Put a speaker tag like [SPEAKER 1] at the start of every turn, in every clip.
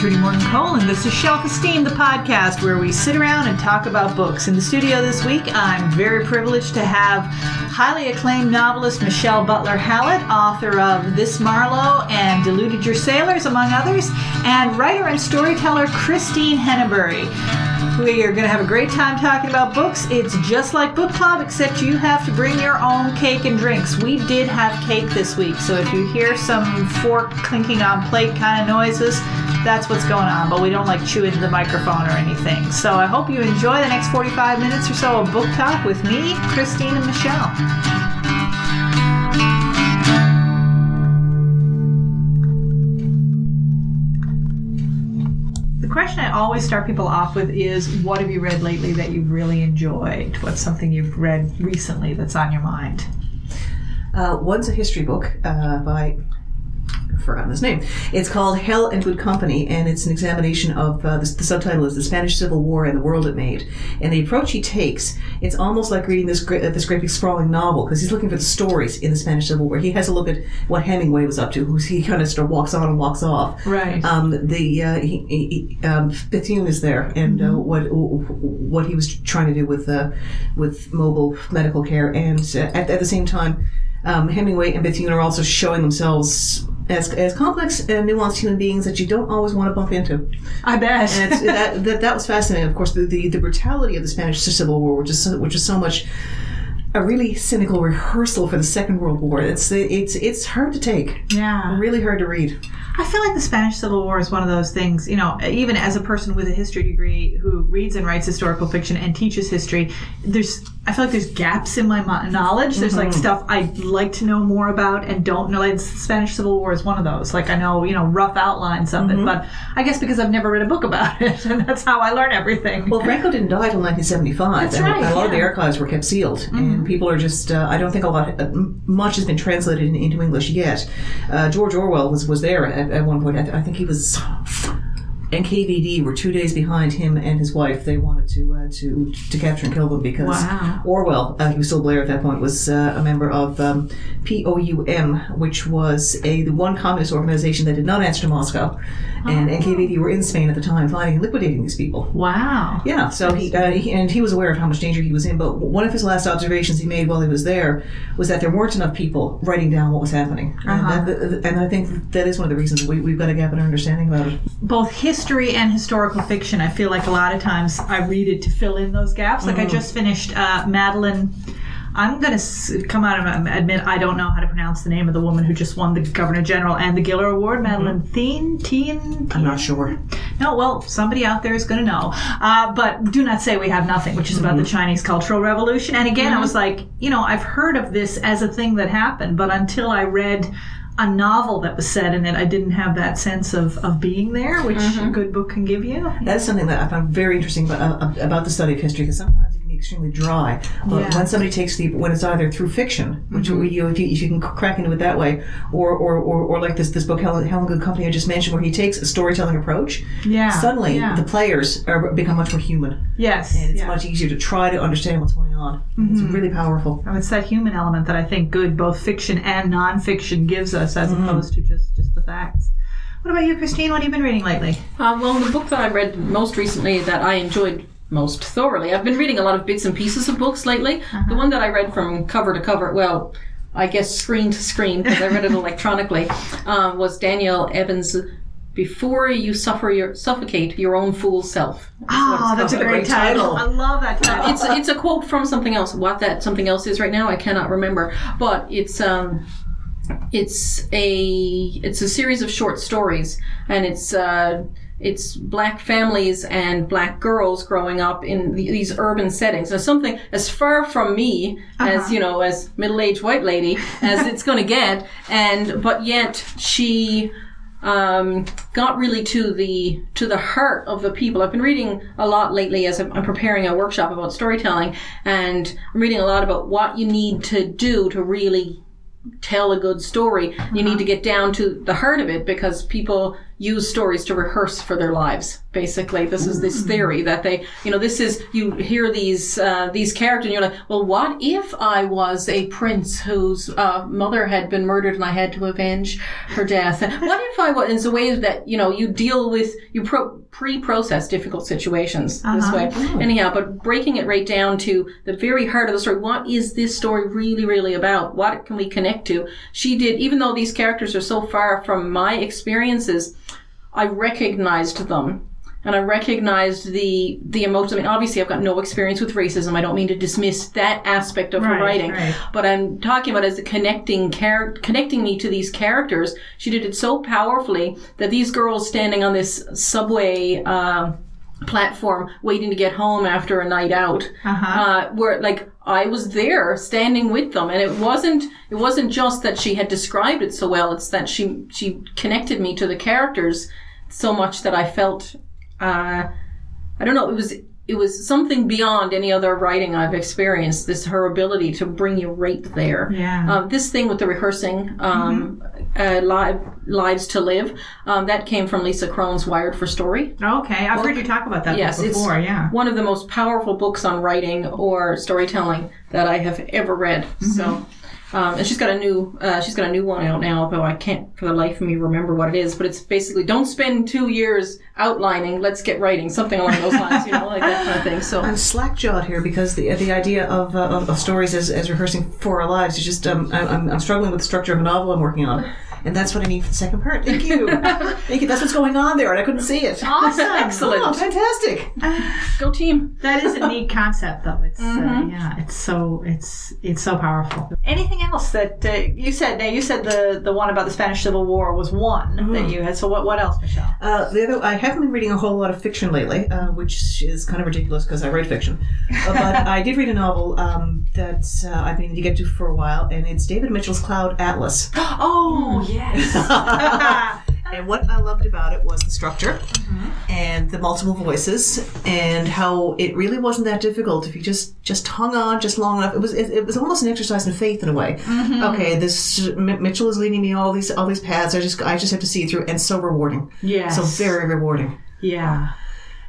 [SPEAKER 1] Trudy Morgan Cole, and this is Shelf Esteem, the podcast where we sit around and talk about books. In the studio this week, I'm very privileged to have highly acclaimed novelist Michelle Butler Hallett, author of This Marlowe and Deluded Your Sailors, among others, and writer and storyteller Christine Hennebury. We are going to have a great time talking about books. It's just like book club, except you have to bring your own cake and drinks. We did have cake this week, so if you hear some fork clinking on plate kind of noises, that's what's going on. But we don't like chew into the microphone or anything. So I hope you enjoy the next 45 minutes or so of book talk with me, Christine, and Michelle. The question I always start people off with is what have you read lately that you've really enjoyed? What's something you've read recently that's on your mind?
[SPEAKER 2] Uh, one's a history book uh, by forgotten his name. It's called Hell and Good Company, and it's an examination of uh, the, the subtitle is the Spanish Civil War and the world it made. And the approach he takes, it's almost like reading this great, uh, this great big sprawling novel because he's looking for the stories in the Spanish Civil War. He has a look at what Hemingway was up to, who he kind of sort of walks on and walks off.
[SPEAKER 1] Right.
[SPEAKER 2] Um, the uh, he, he, um, Bethune is there, and uh, what what he was trying to do with uh, with mobile medical care, and uh, at, at the same time. Um, Hemingway and Bethune are also showing themselves as, as complex and nuanced human beings that you don't always want to bump into.
[SPEAKER 1] I bet.
[SPEAKER 2] And that, that that was fascinating. Of course, the, the, the brutality of the Spanish Civil War, which is so, which is so much a really cynical rehearsal for the Second World War. It's it's it's hard to take.
[SPEAKER 1] yeah.
[SPEAKER 2] Really hard to read.
[SPEAKER 1] I feel like the Spanish Civil War is one of those things, you know, even as a person with a history degree who reads and writes historical fiction and teaches history, there's, I feel like there's gaps in my knowledge. There's like stuff I'd like to know more about and don't know. Like the Spanish Civil War is one of those. Like I know, you know, rough outlines of it, but I guess because I've never read a book about it, and that's how I learn everything.
[SPEAKER 2] Well, Franco didn't die till 1975.
[SPEAKER 1] That's
[SPEAKER 2] and
[SPEAKER 1] right,
[SPEAKER 2] A lot of the archives were kept sealed, and people are just. Uh, I don't think a lot, uh, much has been translated into English yet. Uh, George Orwell was was there at, at one point. I, th- I think he was. NKVD were two days behind him and his wife. They wanted to uh, to to capture and kill them because
[SPEAKER 1] Wow.
[SPEAKER 2] Orwell, uh, he was still Blair at that point, was uh, a member of um, POUM, which was a the one communist organization that did not answer to Moscow, and NKVD were in Spain at the time, fighting and liquidating these people.
[SPEAKER 1] wow.
[SPEAKER 2] Yeah, so he, uh, he and he was aware of how much danger he was in. But one of his last observations he made while he was there was that there weren't enough people writing down what was happening,
[SPEAKER 1] Uh-huh.
[SPEAKER 2] and, that, and I think that is one of the reasons we, we've got a gap in our understanding about it.
[SPEAKER 1] both history and historical fiction. I feel like a lot of times I read it to fill in those gaps. Like I just finished uh, Madeline. I'm going to come out and um, admit I don't know how to pronounce the name of the woman who just won the Governor General and the Giller Award, Madeline mm-hmm. Thien. Tien.
[SPEAKER 2] I'm not sure.
[SPEAKER 1] No, well, somebody out there is going to know. Uh, but do not say we have nothing, which is about the mm-hmm. Chinese Cultural Revolution. And again, I mm-hmm. was like, you know, I've heard of this as a thing that happened, but until I read a novel that was set in it, I didn't have that sense of, of being there, which mm-hmm. a good book can give you.
[SPEAKER 2] That is something that I found very interesting about, uh, about the study of history because sometimes it can be extremely dry. But
[SPEAKER 1] Yeah.
[SPEAKER 2] when somebody takes the when it's either through fiction, which mm-hmm. you if you, if you can crack into it that way, or or, or, or like this this book Helen, Hell and Good Company I just mentioned, where he takes a storytelling approach,
[SPEAKER 1] Yeah.
[SPEAKER 2] suddenly
[SPEAKER 1] yeah.
[SPEAKER 2] the players are become much more human,
[SPEAKER 1] yes.
[SPEAKER 2] and it's
[SPEAKER 1] yeah.
[SPEAKER 2] much easier to try to understand what's going on. It's mm-hmm. really powerful.
[SPEAKER 1] And it's that human element that I think good, both fiction and nonfiction, gives us as opposed to just, just the facts. What about you, Christine? What have you been reading lately?
[SPEAKER 3] Uh, well, the book that I read most recently that I enjoyed most thoroughly, I've been reading a lot of bits and pieces of books lately. The one that I read from cover to cover, well, I guess screen to screen, because I read it electronically, um, was Danielle Evans' Before You Suffer Your Suffocate Your Own Fool Self. That's what
[SPEAKER 1] Oh, that's a
[SPEAKER 3] called.
[SPEAKER 1] great title. I love that title.
[SPEAKER 3] It's it's a quote from something else. What that something else is right now, I cannot remember. But it's um, it's a it's a series of short stories, and it's uh, it's black families and black girls growing up in the, these urban settings. Now, something as far from me as you know, as middle aged white lady as it's going to get, and but yet she um, got really to the to the heart of the people. I've been reading a lot lately as I'm, I'm preparing a workshop about storytelling, and I'm reading a lot about what you need to do to really tell a good story. You need uh-huh. to get down to the heart of it because people use stories to rehearse for their lives. Basically, this is this theory that they, you know, this is you hear these uh, these characters, and you're like, well, what if I was a prince whose uh, mother had been murdered and I had to avenge her death? What if I was? And it's a way that you know you deal with you pro- pre-process difficult situations this way. Anyhow, but breaking it right down to the very heart of the story. What is this story really, really about? What can we connect to? She did, even though these characters are so far from my experiences, I recognized them. And I recognized the the emotions. I mean, obviously, I've got no experience with racism. I don't mean to dismiss that aspect of her writing,
[SPEAKER 1] right.
[SPEAKER 3] but I'm talking about as a connecting char- connecting me to these characters. She did it so powerfully that these girls standing on this subway. Uh, platform waiting to get home after a night out
[SPEAKER 1] Uh-huh.
[SPEAKER 3] uh, where like I was there standing with them and it wasn't it wasn't just that she had described it so well it's that she she connected me to the characters so much that I felt uh, I don't know it was it was something beyond any other writing I've experienced this her ability to bring you right there
[SPEAKER 1] Yeah.
[SPEAKER 3] um, this thing with the rehearsing um, uh, live lives to live um, that came from Lisa Cron's Wired for Story
[SPEAKER 1] okay, I've heard you talk about that
[SPEAKER 3] Yes,
[SPEAKER 1] book
[SPEAKER 3] it's-
[SPEAKER 1] before. Yeah.
[SPEAKER 3] one of the most powerful books on writing or storytelling that I have ever read. So, um, and she's got a new uh, she's got a new one out now, though I can't for the life of me remember what it is. But it's basically don't spend two years outlining, let's get writing, something along those lines, you know, like that kind of thing. So.
[SPEAKER 2] I'm slack-jawed here because the the idea of, uh, of, of stories as, as rehearsing for our lives is just um, I'm, I'm struggling with the structure of a novel I'm working on, and that's what I need for the second part. Thank you, thank you. That's what's going on there, and I couldn't see it.
[SPEAKER 1] Awesome.
[SPEAKER 3] Excellent.
[SPEAKER 2] Oh, fantastic!
[SPEAKER 3] Go team.
[SPEAKER 1] That is a neat concept, though. It's uh, yeah, it's so it's it's so powerful. Anything else that uh, you said? Now you said the the one about the Spanish Civil War was one that you had. So what what else, Michelle?
[SPEAKER 2] Uh, the other, I haven't been reading a whole lot of fiction lately, uh, which is kind of ridiculous because I write fiction. Uh, but I did read a novel um, that uh, I've been to get to for a while, and it's David Mitchell's Cloud Atlas.
[SPEAKER 1] Oh yes.
[SPEAKER 2] And what I loved about it was the structure mm-hmm. and the multiple voices, and how it really wasn't that difficult if you just just hung on just long enough. It was it, it was almost an exercise in faith in a way. Mm-hmm. Okay, this M- Mitchell is leading me all these all these paths. I just I just have to see it through, and so rewarding.
[SPEAKER 1] Yeah,
[SPEAKER 2] So very rewarding.
[SPEAKER 1] Yeah.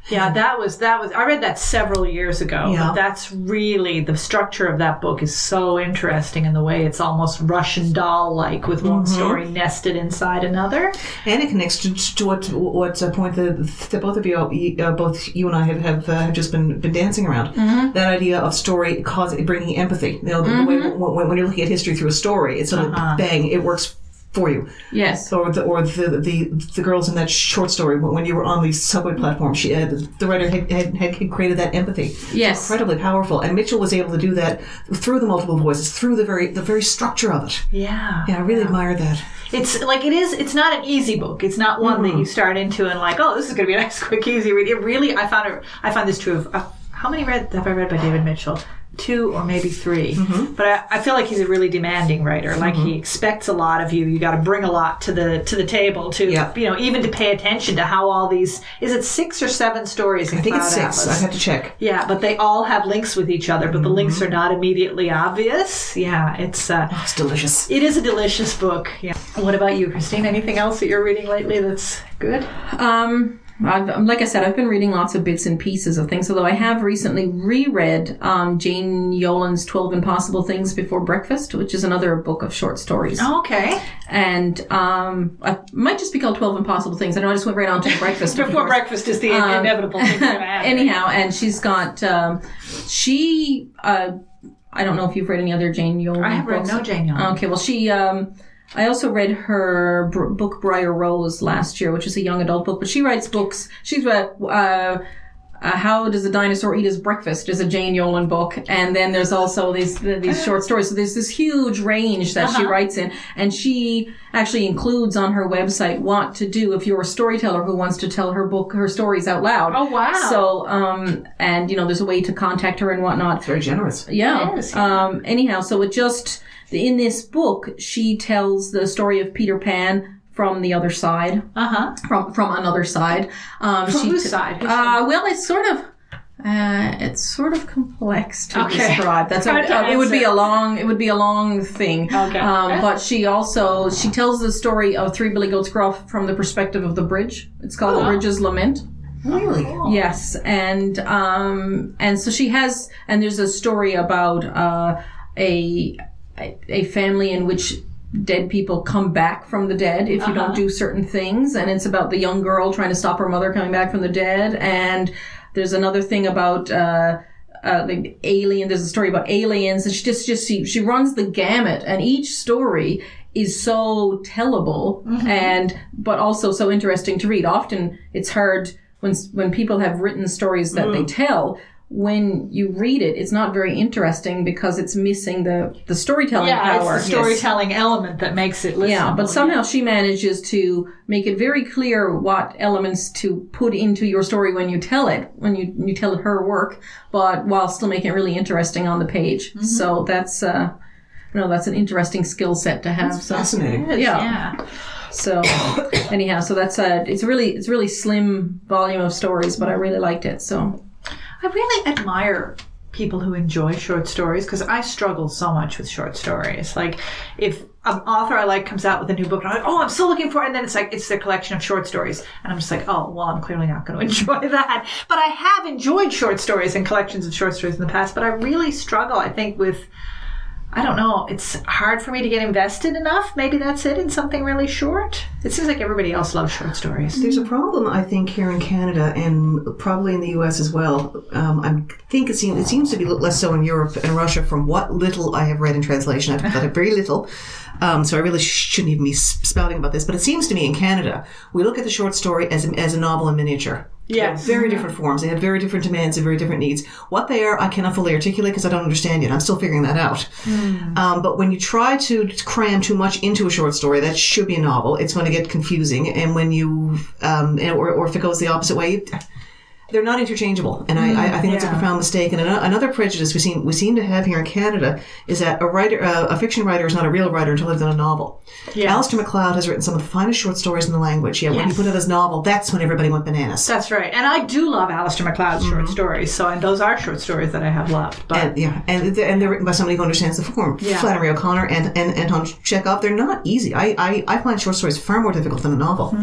[SPEAKER 1] Yeah, that was that was I read that several years ago.
[SPEAKER 2] Yeah.
[SPEAKER 1] But that's really the structure of that book is so interesting in the way it's almost Russian doll like with one story nested inside another.
[SPEAKER 2] And it connects to, to what what uh, point that, that both of you, uh, both you and I have have, uh, have just been been dancing around. That idea of story causing bringing empathy. You know, the, the way when, when you're looking at history through a story, it's sort of bang, it works for you.
[SPEAKER 3] Yes.
[SPEAKER 2] Or the or the the, the girls in that short story when you were on the subway platform, she uh, the writer had, had, had created that empathy.
[SPEAKER 3] Yes.
[SPEAKER 2] incredibly powerful. And Mitchell was able to do that through the multiple voices, through the very the very structure of it.
[SPEAKER 1] Yeah.
[SPEAKER 2] Yeah, I really admire that.
[SPEAKER 1] It's like it is. It's not an easy book. It's not one that you start into and like, oh, this is going to be a nice, quick, easy read. It really, I found it. I find this true of uh, how many read have I read by David Mitchell? Two or maybe 3 But I, I feel like he's a really demanding writer. Like he expects a lot of you. You got to bring a lot to the to the table to
[SPEAKER 2] Yeah.
[SPEAKER 1] you know even to pay attention to how all these is it six or seven stories in
[SPEAKER 2] I think
[SPEAKER 1] Cloud
[SPEAKER 2] it's six.
[SPEAKER 1] Atlas?
[SPEAKER 2] I have to check.
[SPEAKER 1] Yeah, but they all have links with each other, but the links are not immediately obvious. Yeah, it's uh,
[SPEAKER 2] It's delicious.
[SPEAKER 1] it is a delicious book. Yeah. What about you, Christine? Anything else that you're reading lately that's good?
[SPEAKER 3] Um, I've, um, like I said, I've been reading lots of bits and pieces of things, although I have recently reread um, Jane Yolen's 12 Impossible Things Before Breakfast, which is another book of short stories.
[SPEAKER 1] Okay.
[SPEAKER 3] And um, I might just be called 12 Impossible Things. I know I just went right on to breakfast.
[SPEAKER 1] Before breakfast is the inevitable thing you're gonna have.
[SPEAKER 3] Anyhow, and she's got, um, she, uh, I don't know if you've read any other Jane Yolen
[SPEAKER 1] I have read no Jane Yolen.
[SPEAKER 3] Okay, well, she. I also read her book Briar Rose last year, which is a young adult book. But she writes books. She's read. Uh, uh, How does a dinosaur eat his breakfast? Is a Jane Yolen book, and then there's also these these short stories. So there's this huge range that she writes in, and she actually includes on her website what to do if you're a storyteller who wants to tell her book her stories out loud.
[SPEAKER 1] Oh, wow.
[SPEAKER 3] So um, and you know there's a way to contact her and whatnot.
[SPEAKER 2] Very generous.
[SPEAKER 3] Yeah.
[SPEAKER 1] It is, yeah.
[SPEAKER 3] Um, anyhow, so it just in this book, she tells the story of Peter Pan from the other side,
[SPEAKER 1] Uh huh.
[SPEAKER 3] from from another side. Um,
[SPEAKER 1] From
[SPEAKER 3] she
[SPEAKER 1] whose
[SPEAKER 3] t-
[SPEAKER 1] side?
[SPEAKER 3] Uh, well, it's sort of. Uh, it's sort of complex to
[SPEAKER 1] Okay.
[SPEAKER 3] describe. That's a,
[SPEAKER 1] to
[SPEAKER 3] uh, it would be a long it would be a long thing.
[SPEAKER 1] Okay.
[SPEAKER 3] Um, but she also she tells the story of Three Billy Goats Gruff from the perspective of the bridge. It's called
[SPEAKER 1] Oh.
[SPEAKER 3] The Bridge's Lament.
[SPEAKER 2] Really?
[SPEAKER 3] Yes, and um, and so she has, and there's a story about uh, a a family in which dead people come back from the dead if you don't do certain things, and it's about the young girl trying to stop her mother coming back from the dead, and there's another thing about. Uh, uh, the alien. There's a story about aliens, and she just just she she runs the gamut, and each story is so tellable and but also so interesting to read. Often it's hard when when people have written stories that they tell. When you read it, it's not very interesting because it's missing the the storytelling
[SPEAKER 1] Yeah,
[SPEAKER 3] power.
[SPEAKER 1] it's the storytelling element that makes it listenable.
[SPEAKER 3] Yeah, but somehow she manages to make it very clear what elements to put into your story when you tell it, when you you tell her work, but while still making it really interesting on the page.
[SPEAKER 1] Mm-hmm.
[SPEAKER 3] So that's uh, you know that's an interesting skill set to have. so
[SPEAKER 2] Fascinating.
[SPEAKER 3] yeah.
[SPEAKER 1] yeah.
[SPEAKER 3] So anyhow, so that's a it's really it's really slim volume of stories, but I really liked it. So
[SPEAKER 1] I really admire people who enjoy short stories because I struggle so much with short stories. Like, if an author I like comes out with a new book, and I'm like, oh, I'm so looking for it, and then it's like, it's their collection of short stories. And I'm just like, oh, well, I'm clearly not going to enjoy that. But I have enjoyed short stories and collections of short stories in the past, but I really struggle, I think, with. I don't know. It's hard for me to get invested enough. Maybe that's it in something really short. It seems like everybody else loves short stories.
[SPEAKER 2] There's a problem, I think, here in Canada and probably in the U.S. as well. Um, I think it seems it seems to be less so in Europe and Russia. From what little I have read in translation, I've got very little, um, so I really shouldn't even be spouting about this. But it seems to me in Canada, we look at the short story as as a novel in miniature.
[SPEAKER 1] Yes.
[SPEAKER 2] Very different forms. They have very different demands and very different needs. What they are, I cannot fully articulate because I don't understand yet. I'm still figuring that out. Um, but when you try to cram too much into a short story, that should be a novel. It's going to get confusing. And when you, um, or, or if it goes the opposite way, they're not interchangeable, and I, I, I think that's a profound mistake. And another prejudice we seem we seem to have here in Canada is that a writer, uh, a fiction writer, is not a real writer until they've done a novel.
[SPEAKER 1] Yes.
[SPEAKER 2] Alistair MacLeod has written some of the finest short stories in the language. Yeah, when he
[SPEAKER 1] Yes.
[SPEAKER 2] put out his novel, that's when everybody went bananas.
[SPEAKER 1] That's right. And I do love Alistair MacLeod's short stories. So, and those are short stories that I have loved. But
[SPEAKER 2] And yeah, and they're, and they're written by somebody who understands the form.
[SPEAKER 1] Yeah.
[SPEAKER 2] Flannery O'Connor and, and Anton Chekhov, they're not easy. I, I, I find short stories far more difficult than a novel.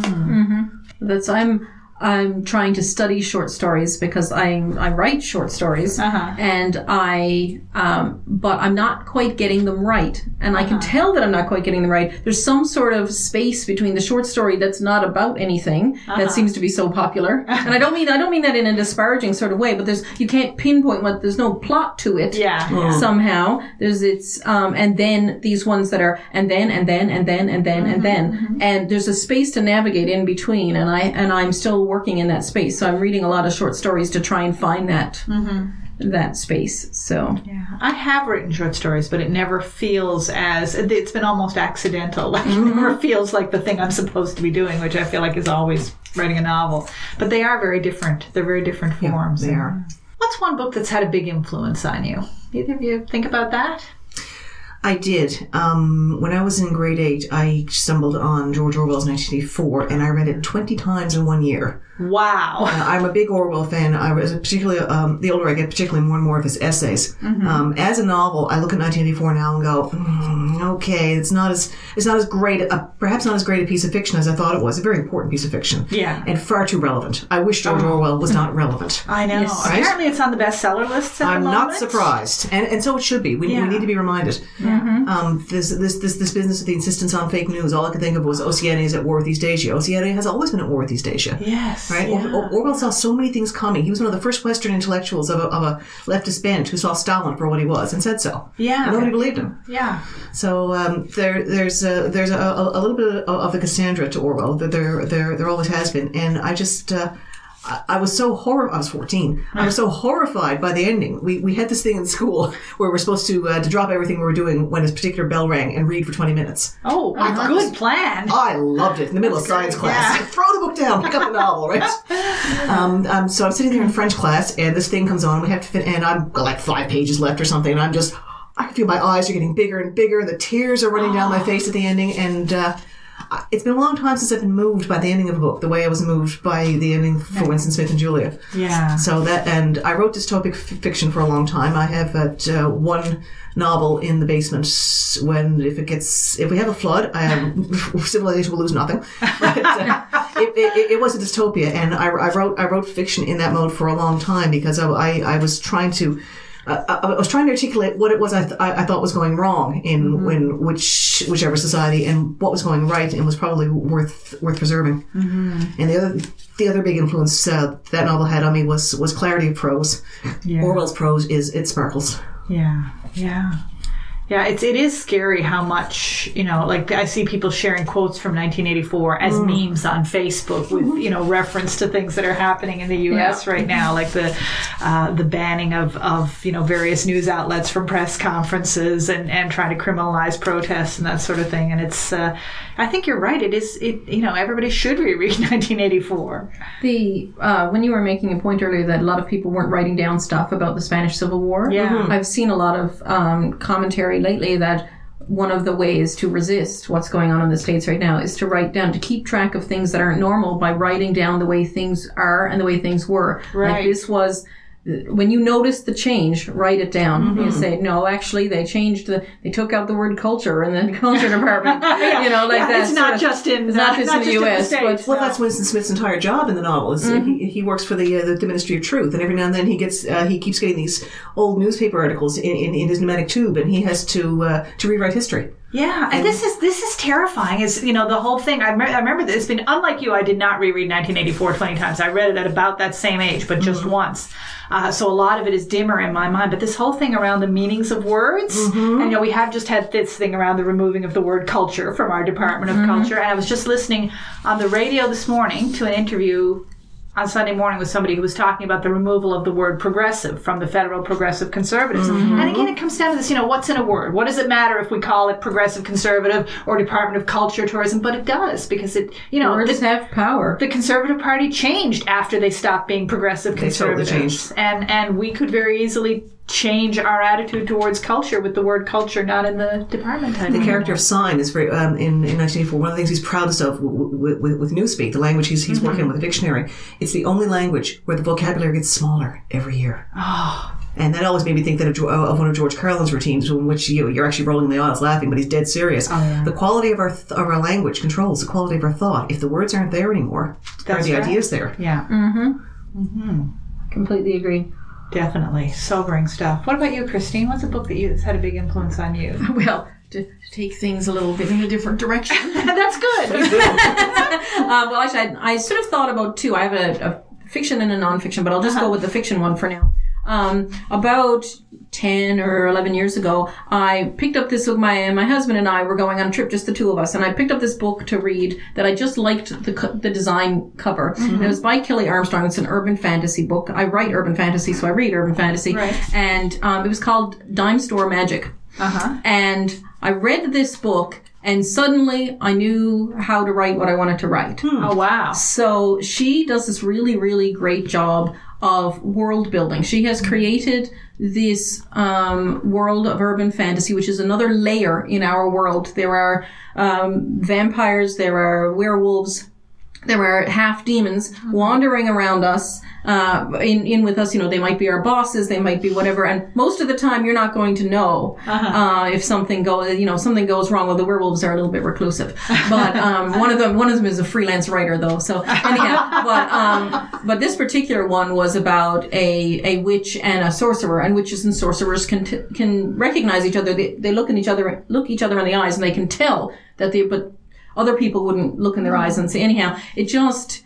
[SPEAKER 3] that's I'm I'm trying to study short stories because I I write short stories
[SPEAKER 1] Uh-huh.
[SPEAKER 3] and I um, but I'm not quite getting them right and I
[SPEAKER 1] Uh-huh.
[SPEAKER 3] can tell that I'm not quite getting them right. There's some sort of space between the short story that's not about anything
[SPEAKER 1] Uh-huh.
[SPEAKER 3] that seems to be so popular and I don't mean I don't mean that in a disparaging sort of way but there's you can't pinpoint what there's no plot to it
[SPEAKER 1] yeah.
[SPEAKER 3] somehow there's it's um and then these ones that are and then and then and then and then and then and there's a space to navigate in between and i and i'm still working in that space so i'm reading a lot of short stories to try and find that mm-hmm. that space so
[SPEAKER 1] Yeah. I have written short stories, but it never feels as, it's been almost accidental. Like, it mm-hmm. never feels like the thing I'm supposed to be doing, which I feel like is always writing a novel. But they are very different. They're very different forms.
[SPEAKER 2] they are. Mm-hmm.
[SPEAKER 1] What's one book that's had a big influence on you? Either of you think about that?
[SPEAKER 2] I did. Um, when I was in grade eight, I stumbled on George Orwell's 1984, and I read it 20 times in one year.
[SPEAKER 1] Wow.
[SPEAKER 2] Uh, I'm a big Orwell fan. I was particularly um, the older I get, particularly more and more of his essays. Um, as a novel, I look at 1984 now and go, mm, okay, it's not as it's not as great, a, perhaps not as great a piece of fiction as I thought it was. A very important piece of fiction,
[SPEAKER 1] Yeah.
[SPEAKER 2] and far too relevant. I wish George Orwell was not relevant.
[SPEAKER 1] I know.
[SPEAKER 3] Yes.
[SPEAKER 2] Right?
[SPEAKER 1] Apparently, it's on the bestseller lists at
[SPEAKER 2] I'm
[SPEAKER 1] the
[SPEAKER 2] not surprised, and and so it should be. We,
[SPEAKER 1] Yeah.
[SPEAKER 2] we need to be reminded. Um, this this this this business of the insistence on fake news. All I could think of was Oceania is at war with East Asia. Oceania has always been at war with East Asia.
[SPEAKER 1] Yes.
[SPEAKER 2] Right?
[SPEAKER 1] Yeah.
[SPEAKER 2] Or- Orwell saw so many things coming. He was one of the first Western intellectuals of a, of a leftist bent who saw Stalin for what he was and said so.
[SPEAKER 1] Yeah.
[SPEAKER 2] And nobody believed him.
[SPEAKER 1] yeah.
[SPEAKER 2] So um, there, there's a, there's a, a, a little bit of, of the Cassandra to Orwell. That there, there, there always has been. And I just, uh, I, I was so horrified. I was 14. I was so horrified by the ending. We, we had this thing in school where we're supposed to uh, to drop everything we were doing when a particular bell rang and read for 20 minutes.
[SPEAKER 1] Oh,
[SPEAKER 2] thought
[SPEAKER 1] good
[SPEAKER 2] it was-
[SPEAKER 1] plan.
[SPEAKER 2] I loved it in the middle of science class.
[SPEAKER 1] yeah.
[SPEAKER 2] Throw the book down, pick up the novel, right? um, um, so I'm sitting there in French class, and this thing comes on. We have to fit, and I'm got like five pages left or something, and I'm just, I can feel my eyes are getting bigger and bigger. The tears are running down my face at the ending, and uh, I- it's been a long time since I've been moved by the ending of a book, the way I was moved by the ending for Winston Smith and Julia.
[SPEAKER 1] Yeah.
[SPEAKER 2] So that, and I wrote dystopic f- fiction for a long time. I have at, uh, one novel in the basement. When if it gets, if we have a flood, I civilization will lose nothing. But, uh, it, it, it was a dystopia, and I, I wrote I wrote fiction in that mode for a long time because I, I, I was trying to. Uh, I I was trying to articulate what it was I, th- I thought was going wrong in when which whichever society and what was going right and was probably worth worth preserving. And the other the other big influence uh, that novel had on me was was clarity of prose.
[SPEAKER 1] Yeah.
[SPEAKER 2] Orwell's prose is it sparkles.
[SPEAKER 1] Yeah, yeah. Yeah, it's it is scary how much you know. Like I see people sharing quotes from 1984 as memes on Facebook with you know reference to things that are happening in the U.S.
[SPEAKER 3] Yeah.
[SPEAKER 1] right now, like the uh, the banning of of you know various news outlets from press conferences and and trying to criminalize protests and that sort of thing. And it's uh, I think you're right. It is it you know everybody should reread 1984.
[SPEAKER 3] The uh, when you were making a point earlier that a lot of people weren't writing down stuff about the Spanish Civil War.
[SPEAKER 1] Yeah.
[SPEAKER 3] I've seen a lot of um, commentary lately that one of the ways to resist what's going on in the states right now is to write down to keep track of things that aren't normal by writing down the way things are and the way things were.
[SPEAKER 1] Right.
[SPEAKER 3] Like this was when you notice the change, write it down. You say, no, actually, they changed the, they took out the word culture in the culture department. You know, like
[SPEAKER 1] Yeah,
[SPEAKER 3] that.
[SPEAKER 1] it's not just in
[SPEAKER 3] it's not just in the US,
[SPEAKER 1] States,
[SPEAKER 3] but-
[SPEAKER 2] Well,
[SPEAKER 1] no.
[SPEAKER 2] that's Winston Smith's entire job in the novel. Is he, he works for the, uh, the the Ministry of Truth, and every now and then he gets uh, he keeps getting these old newspaper articles in, in, in his pneumatic tube, and he has to uh, to rewrite history.
[SPEAKER 1] Yeah, and this is this is terrifying. Is you know the whole thing. I, me- I remember this. It's been unlike you. I did not reread 1984 20 times. I read it at about that same age, but just mm-hmm. once. Uh, so a lot of it is dimmer in my mind. But this whole thing around the meanings of words, mm-hmm. and you know we have just had this thing around the removing of the word culture from our Department of mm-hmm. Culture. And I was just listening on the radio this morning to an interview on Sunday morning with somebody who was talking about the removal of the word progressive from the federal progressive conservatives. And mm-hmm. again, it comes down to this, you know, what's in a word? What does it matter if we call it progressive conservative or Department of Culture Tourism? But it does because it, you know,
[SPEAKER 3] Words
[SPEAKER 1] the,
[SPEAKER 3] have power.
[SPEAKER 1] the Conservative Party changed after they stopped being progressive
[SPEAKER 2] They totally
[SPEAKER 1] conservatives. and and we could very easily change our attitude towards culture with the word culture not in the department title.
[SPEAKER 2] The character of Syme is very um, in, in 1984. One of the things he's proudest of with, with, with Newspeak, the language he's, he's working with the dictionary. It's the only language where the vocabulary gets smaller every year. Oh. And that always made me think that of, Jo- of one of George Carlin's routines, in which you, you're actually rolling the eyes, laughing, but he's dead serious. Oh, yeah. The quality of our th- of our language controls the quality of our thought. If the words aren't there anymore,
[SPEAKER 1] That's
[SPEAKER 2] are the
[SPEAKER 1] right.
[SPEAKER 2] ideas there?
[SPEAKER 1] Yeah, Mm-hmm. Mm-hmm.
[SPEAKER 3] Completely agree.
[SPEAKER 1] Definitely sobering stuff. What about you, Christine? What's a book that you, that's had a big influence on you?
[SPEAKER 3] Well, to, take things a little bit in a different direction.
[SPEAKER 1] that's good.
[SPEAKER 3] Uh, well, actually, I, I sort of thought about two. I have a, a fiction and a nonfiction, but I'll just go with the fiction one for now. Um, about 10 or 11 years ago, I picked up this with my, my husband and I were going on a trip, just the two of us, and I picked up this book to read that I just liked the, co- the design cover. And it was by Kelley Armstrong. It's an urban fantasy book. I write urban fantasy, so I read urban fantasy.
[SPEAKER 1] Right.
[SPEAKER 3] And um, it was called Dime Store Magic.
[SPEAKER 1] Uh-huh.
[SPEAKER 3] And I read this book, and suddenly I knew how to write what I wanted to write.
[SPEAKER 1] Oh wow.
[SPEAKER 3] So she does this really, really great job of world building. She has created this um, world of urban fantasy, which is another layer in our world. There are um, vampires, there are werewolves, there are half demons wandering around us, uh, in, in with us. You know, they might be our bosses, they might be whatever. And most of the time, you're not going to know uh, if something goes, you know, something goes wrong. Well, the werewolves are a little bit reclusive, but um, one of them, one of them is a freelance writer, though. So anyhow, but um, but this particular one was about a a witch and a sorcerer, and witches and sorcerers can t- can recognize each other. They, they look in each other, look each other in the eyes, and they can tell that they, but other people wouldn't look in their mm. eyes and say anyhow it just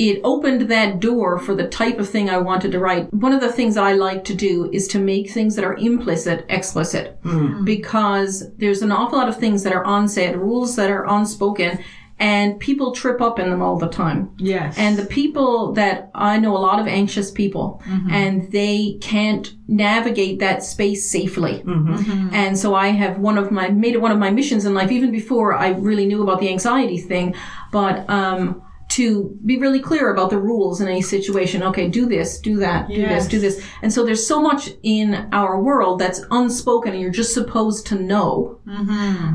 [SPEAKER 3] it opened that door for the type of thing I wanted to write. One of the things that I like to do is to make things that are implicit explicit mm. Mm. because there's an awful lot of things that are unsaid, rules that are unspoken, and people trip up in them all the time.
[SPEAKER 1] Yes.
[SPEAKER 3] And the people that I know a lot of anxious people mm-hmm. and they can't navigate that space safely. Mm-hmm. Mm-hmm. And so I have one of my, made it one of my missions in life, even before I really knew about the anxiety thing, but, um, to be really clear about the rules in any situation. Okay, do this, do that, do
[SPEAKER 1] Yes.
[SPEAKER 3] this, do this. And so there's so much in our world that's unspoken and you're just supposed to know.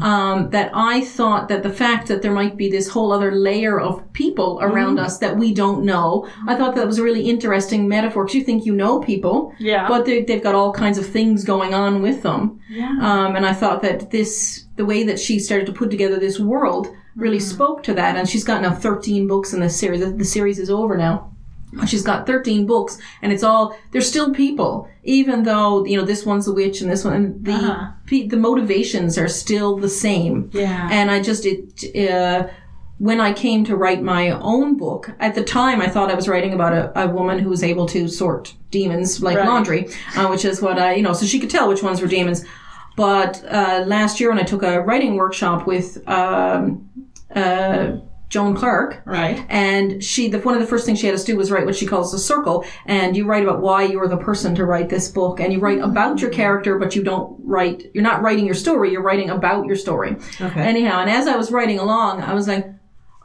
[SPEAKER 3] Um, that I thought that the fact that there might be this whole other layer of people around us that we don't know, I thought that was a really interesting metaphor because you think you know people,
[SPEAKER 1] Yeah.
[SPEAKER 3] but they, they've got all kinds of things going on with them.
[SPEAKER 1] Yeah.
[SPEAKER 3] Um, and I thought that this, the way that she started to put together this world really spoke to that. And she's got now 13 books in this series. The, the series is over now. She's got 13 books and it's all, they're still people. Even though, you know, this one's a witch and this one, and the,
[SPEAKER 1] Uh-huh.
[SPEAKER 3] pe- the motivations are still the same.
[SPEAKER 1] Yeah.
[SPEAKER 3] And I just, it, uh, when I came to write my own book, at the time I thought I was writing about a, a woman who was able to sort demons like
[SPEAKER 1] Right.
[SPEAKER 3] laundry, uh, which is what I, you know, so she could tell which ones were demons. But uh, last year when I took a writing workshop with um, uh, Joan Clark,
[SPEAKER 1] Right.
[SPEAKER 3] and she, the, one of the first things she had us do was write what she calls a circle, and you write about why you're the person to write this book, and you write about your character, but you don't write, you're not writing your story, you're writing about your story.
[SPEAKER 2] Okay.
[SPEAKER 3] Anyhow, and as I was writing along, I was like,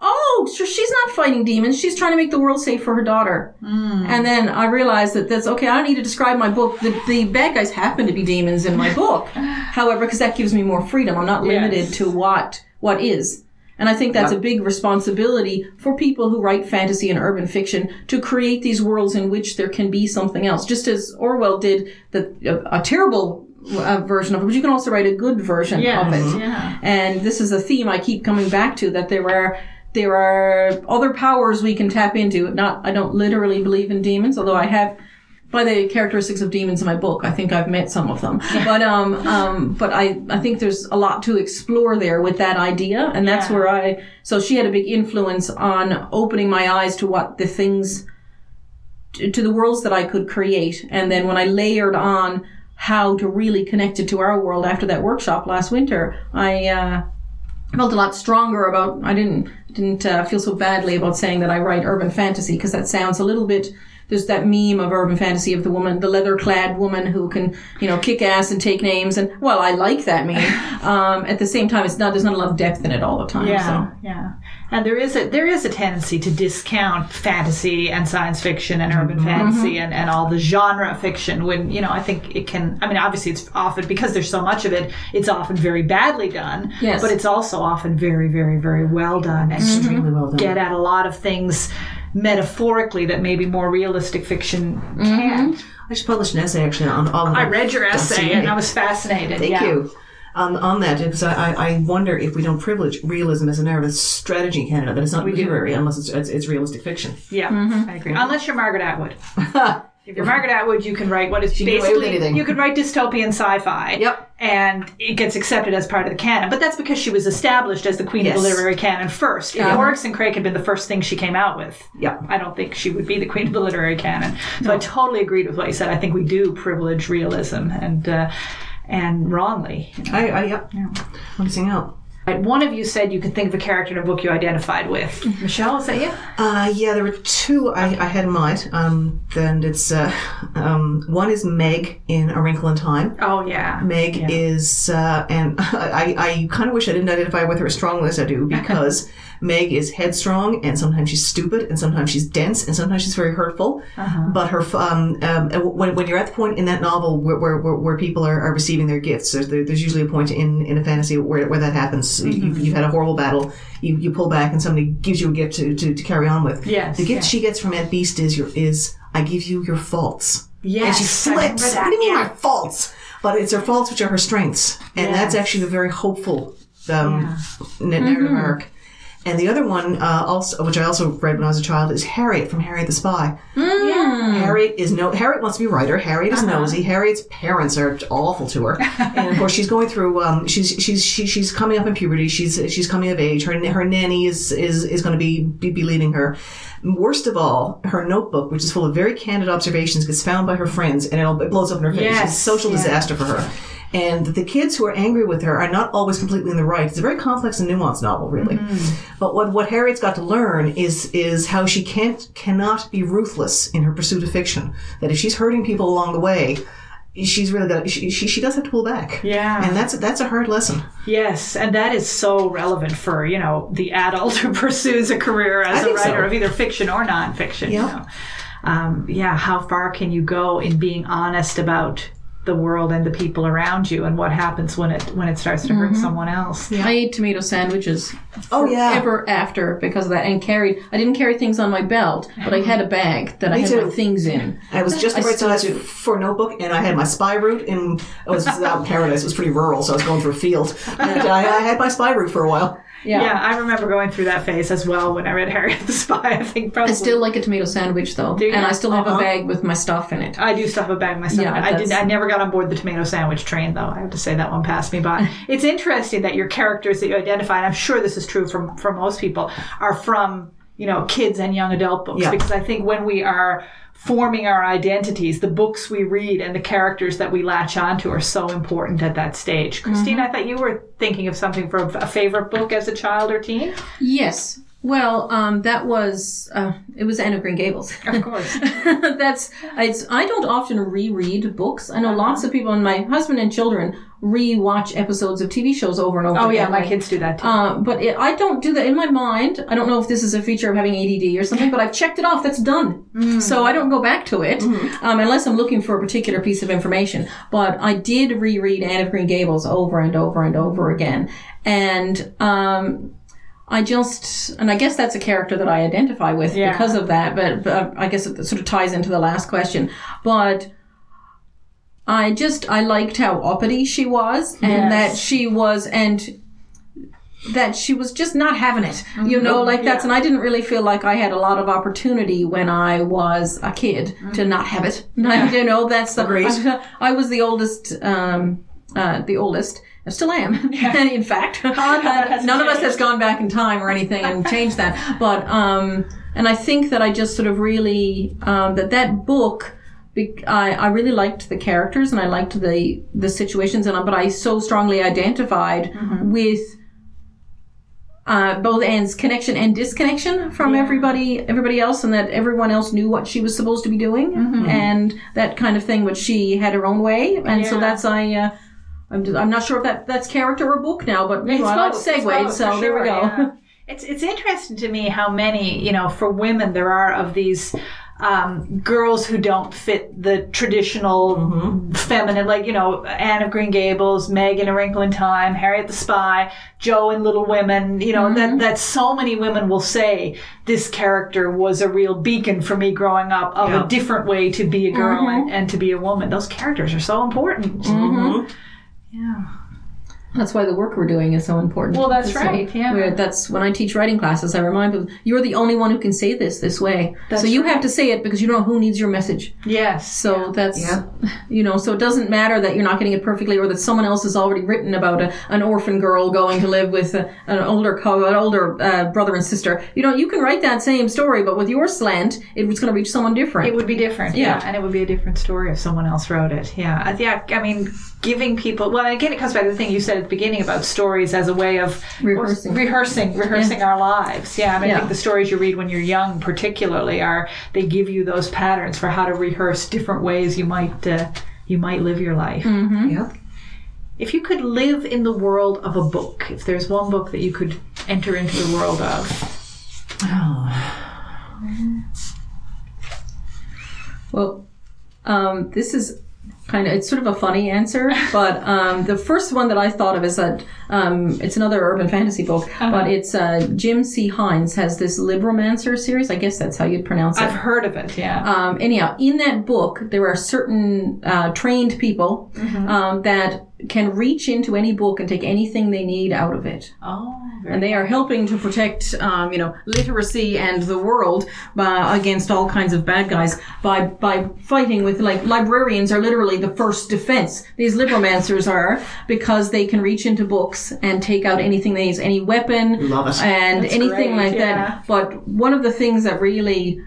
[SPEAKER 3] oh, so she's not fighting demons. She's trying to make the world safe for her daughter. And then I realized that that's okay. I don't need to describe my book. The, the bad guys happen to be demons in my book. However, because that gives me more freedom. I'm not
[SPEAKER 1] Yes.
[SPEAKER 3] limited to what what is. And I think that's a big responsibility for people who write fantasy and urban fiction to create these worlds in which there can be something else. Just as Orwell did the, a, a terrible uh, version of it, but you can also write a good version
[SPEAKER 1] Yes.
[SPEAKER 3] of it.
[SPEAKER 1] Yeah.
[SPEAKER 3] And this is a theme I keep coming back to that there are there are other powers we can tap into. Not I don't literally believe in demons, although I have by the characteristics of demons in my book, I think I've met some of them. But um um but I I think there's a lot to explore there with that idea and that's
[SPEAKER 1] Yeah.
[SPEAKER 3] where I so she had a big influence on opening my eyes to what the things to, to the worlds that I could create. And then when I layered on how to really connect it to our world after that workshop last winter, I uh, felt a lot stronger about. I didn't didn't uh, feel so badly about saying that I write urban fantasy because that sounds a little bit. There's that meme of urban fantasy of the woman, the leather-clad woman who can, you know, kick ass and take names. And well, I like that meme. um, at the same time, it's not. There's not a lot of depth in it all the time.
[SPEAKER 1] Yeah,
[SPEAKER 3] So.
[SPEAKER 1] yeah, and there is a there is a tendency to discount fantasy and science fiction and urban fantasy and, and all the genre fiction. When you know, I think it can. I mean, obviously, it's often because there's so much of it. It's often very badly done.
[SPEAKER 3] Yes.
[SPEAKER 1] but it's also often very, very, very well done and
[SPEAKER 2] Extremely well done.
[SPEAKER 1] get at a lot of things metaphorically that maybe more realistic fiction can't.
[SPEAKER 2] I just published an essay actually on all of
[SPEAKER 1] I read your essay and I was fascinated.
[SPEAKER 2] Thank
[SPEAKER 1] yeah.
[SPEAKER 2] you. Um, on that, because I, I I wonder if we don't privilege realism as a narrative strategy in Canada, that it's not
[SPEAKER 1] do.
[SPEAKER 2] literary unless it's, it's, it's realistic fiction.
[SPEAKER 1] Yeah,
[SPEAKER 3] Mm-hmm.
[SPEAKER 1] I agree. Unless you're Margaret Atwood. If you're Margaret Atwood, you can write what is
[SPEAKER 2] can get away with
[SPEAKER 1] basically
[SPEAKER 2] anything.
[SPEAKER 1] you can write dystopian sci-fi.
[SPEAKER 2] Yep.
[SPEAKER 1] And it gets accepted as part of the canon, but that's because she was established as the queen of the literary canon first. If. Oryx and Crake had been the first thing she came out with,
[SPEAKER 2] Yep.
[SPEAKER 1] I don't think she would be the queen of the literary canon. So I totally agreed with what you said. I think we do privilege realism and uh, and wrongly.
[SPEAKER 2] I, I yep. I'm missing out.
[SPEAKER 1] Right, One of you said you could think of a character in a book you identified with. Michelle, is that you?
[SPEAKER 2] Uh, yeah, there were two I, I had in mind. Um, and it's uh, um, one is Meg in A Wrinkle in Time.
[SPEAKER 1] Oh yeah.
[SPEAKER 2] Meg
[SPEAKER 1] Yeah.
[SPEAKER 2] is, uh, and I, I kind of wish I didn't identify with her as strongly as I do because Meg is headstrong and sometimes she's stupid and sometimes she's dense and sometimes she's very hurtful. But her, um, um, when, when you're at the point in that novel where, where, where, where people are, are receiving their gifts, there's, there's usually a point in, in a fantasy where, where that happens. You've, you've had a horrible battle, you, you pull back and somebody gives you a gift to, to, to carry on with.
[SPEAKER 1] Yes,
[SPEAKER 2] The gift
[SPEAKER 1] yes.
[SPEAKER 2] she gets from Aunt Beast is your, is, I give you your faults.
[SPEAKER 1] Yes.
[SPEAKER 2] And she flips. What do you mean
[SPEAKER 1] yeah.
[SPEAKER 2] my faults? But it's her faults which are her strengths. And that's actually a very hopeful um, na- narrative arc. And the other one, uh, also, which I also read when I was a child, is Harriet from Harriet the Spy. Yeah. Harriet is no. Harriet wants to be a writer. Harriet is nosy. Harriet's parents are awful to her, and of course she's going through. Um, she's she's she, she's coming up in puberty. She's she's coming of age. Her her nanny is is is going to be, be be leaving her. Worst of all, her notebook, which is full of very candid observations, gets found by her friends, and it, it blows up in her face.
[SPEAKER 1] Yes,
[SPEAKER 2] It's a social
[SPEAKER 1] yeah.
[SPEAKER 2] disaster for her. And the kids who are angry with her are not always completely in the right. It's a very complex and nuanced novel, really. But what, what Harriet's got to learn is is how she can't cannot be ruthless in her pursuit of fiction. That if she's hurting people along the way, she's really got she, she she does have to pull back.
[SPEAKER 1] Yeah.
[SPEAKER 2] and that's that's a hard lesson.
[SPEAKER 1] Yes, and that is so relevant for you know the adult who pursues a career as a writer
[SPEAKER 2] so.
[SPEAKER 1] of either fiction or nonfiction.
[SPEAKER 2] Yeah.
[SPEAKER 1] You know? um, yeah. How far can you go in being honest about the world and the people around you, and what happens when it when it starts to hurt mm-hmm. someone else?
[SPEAKER 3] I ate tomato sandwiches
[SPEAKER 2] Oh yeah,
[SPEAKER 3] ever after because of that, and carried. I didn't carry things on my belt, but I had a bag that I had
[SPEAKER 2] too.
[SPEAKER 3] my things in.
[SPEAKER 2] I was just the
[SPEAKER 3] I
[SPEAKER 2] right
[SPEAKER 3] still
[SPEAKER 2] size
[SPEAKER 3] do.
[SPEAKER 2] for a notebook, and I had my spy route. And I was out in paradise. It was pretty rural, so I was going through a field. And I, I had my spy route for a while.
[SPEAKER 3] Yeah.
[SPEAKER 1] Yeah, I remember going through that phase as well when I read Harriet the Spy. I think probably
[SPEAKER 3] I still like a tomato sandwich though,
[SPEAKER 1] you?
[SPEAKER 3] and I still have
[SPEAKER 2] Uh-huh.
[SPEAKER 3] a bag with my stuff in it.
[SPEAKER 1] I do still have a bag myself.
[SPEAKER 3] Yeah,
[SPEAKER 1] I did. I never got on board the tomato sandwich train, though. I have to say that one passed me by. it's interesting that your characters that you identify, and I'm sure this is true from for most people, are from you know kids and young adult books.
[SPEAKER 2] Yeah.
[SPEAKER 1] Because I think when we are forming our identities, the books we read and the characters that we latch onto are so important at that stage. Christine, I thought you were thinking of something for a favorite book as a child or teen.
[SPEAKER 3] Yes. Well, um, that was uh, it was Anne of Green Gables.
[SPEAKER 1] Of course.
[SPEAKER 3] That's it's. I don't often reread books. I know lots of people, and my husband and children rewatch episodes of TV shows over and over.
[SPEAKER 1] oh yeah, my
[SPEAKER 3] Like,
[SPEAKER 1] kids do that too.
[SPEAKER 3] Uh, but it, I don't do that in my mind. I don't know if this is a feature of having ADD or something, but I've checked it off. That's done. So I don't go back to it um, unless I'm looking for a particular piece of information. But I did reread Anne of Green Gables over and over and over again, and um, I just and I guess that's a character that I identify with
[SPEAKER 1] Yeah.
[SPEAKER 3] because of that. But, but I guess it sort of ties into the last question, but. I just I liked how uppity she was, and
[SPEAKER 1] Yes.
[SPEAKER 3] that she was, and that she was just not having it. You know, like that's, and I didn't really feel like I had a lot of opportunity when I was a kid to not have it. you know, that's the,
[SPEAKER 2] Agreed.
[SPEAKER 3] I, I was the oldest, um, uh, the oldest. I still am, in fact. None of us has gone back in time or anything and changed that. But, um, and I think that I just sort of really, um, that that book, be- I, I really liked the characters and I liked the the situations and but I so strongly identified with uh, both Anne's connection and disconnection from everybody everybody else and that everyone else knew what she was supposed to be doing and that kind of thing but she had her own way. And so that's I uh, I'm, just, I'm not sure if that that's character or book now but you know, I like
[SPEAKER 1] both, it's
[SPEAKER 3] segued
[SPEAKER 1] both,
[SPEAKER 3] so
[SPEAKER 1] for
[SPEAKER 3] there we go.
[SPEAKER 1] yeah. It's it's interesting to me how many you know for women there are of these um, girls who don't fit the traditional
[SPEAKER 3] Mm-hmm.
[SPEAKER 1] feminine, like you know Anne of Green Gables, Meg in A Wrinkle in Time, Harriet the Spy, Jo in Little Women. You know
[SPEAKER 3] Mm-hmm.
[SPEAKER 1] that that so many women will say this character was a real beacon for me growing up of
[SPEAKER 2] Yeah.
[SPEAKER 1] a different way to be a girl
[SPEAKER 3] Mm-hmm.
[SPEAKER 1] and, and to be a woman. Those characters are so important. Yeah.
[SPEAKER 3] That's why the work we're doing is so important.
[SPEAKER 1] Well, that's
[SPEAKER 3] It's
[SPEAKER 1] right,
[SPEAKER 3] like-
[SPEAKER 1] yeah.
[SPEAKER 3] where- that's when I teach writing classes. I remind people, you're the only one who can say this this way. so you have to say it because you know who needs your message.
[SPEAKER 1] Yes.
[SPEAKER 3] So that's,
[SPEAKER 2] Yeah.
[SPEAKER 3] you know, so it doesn't matter that you're not getting it perfectly or that someone else has already written about a, an orphan girl going to live with a, an older co- an older uh, brother and sister. You know, you can write that same story, but with your slant, it was going to reach someone different.
[SPEAKER 1] It would be different, yeah.
[SPEAKER 3] Yeah.
[SPEAKER 1] and it would be a different story if someone else wrote it. Yeah, yeah. I mean, giving people. Well, again, it comes back to the thing you said at the beginning about stories as a way of
[SPEAKER 3] Rehearsing.
[SPEAKER 1] rehearsing, rehearsing our lives. Yeah, I mean, I think the stories you read when you're young, particularly, are they give you those patterns for how to rehearse different ways you might uh, you might live your life.
[SPEAKER 2] Yeah.
[SPEAKER 1] If you could live in the world of a book, if there's one book that you could enter into the world of,
[SPEAKER 3] Well, um, this is kind of it's sort of a funny answer, but um, the first one that I thought of is that um, it's another urban fantasy book, but it's uh, Jim C. Hines has this Libromancer series. I guess that's how you'd pronounce it.
[SPEAKER 1] I've heard of it. Yeah.
[SPEAKER 3] Um, anyhow, in that book, there are certain uh, trained people um, that can reach into any book and take anything they need out of it
[SPEAKER 1] oh, very
[SPEAKER 3] and they are helping to protect, um, you know, literacy and the world by, against all kinds of bad guys by by fighting with like librarians are literally the first defense. These libromancers are because they can reach into books and take out anything they need, any weapon
[SPEAKER 2] Love it.
[SPEAKER 3] and
[SPEAKER 1] That's
[SPEAKER 3] anything
[SPEAKER 1] great,
[SPEAKER 3] like
[SPEAKER 1] yeah.
[SPEAKER 3] that. But one of the things that really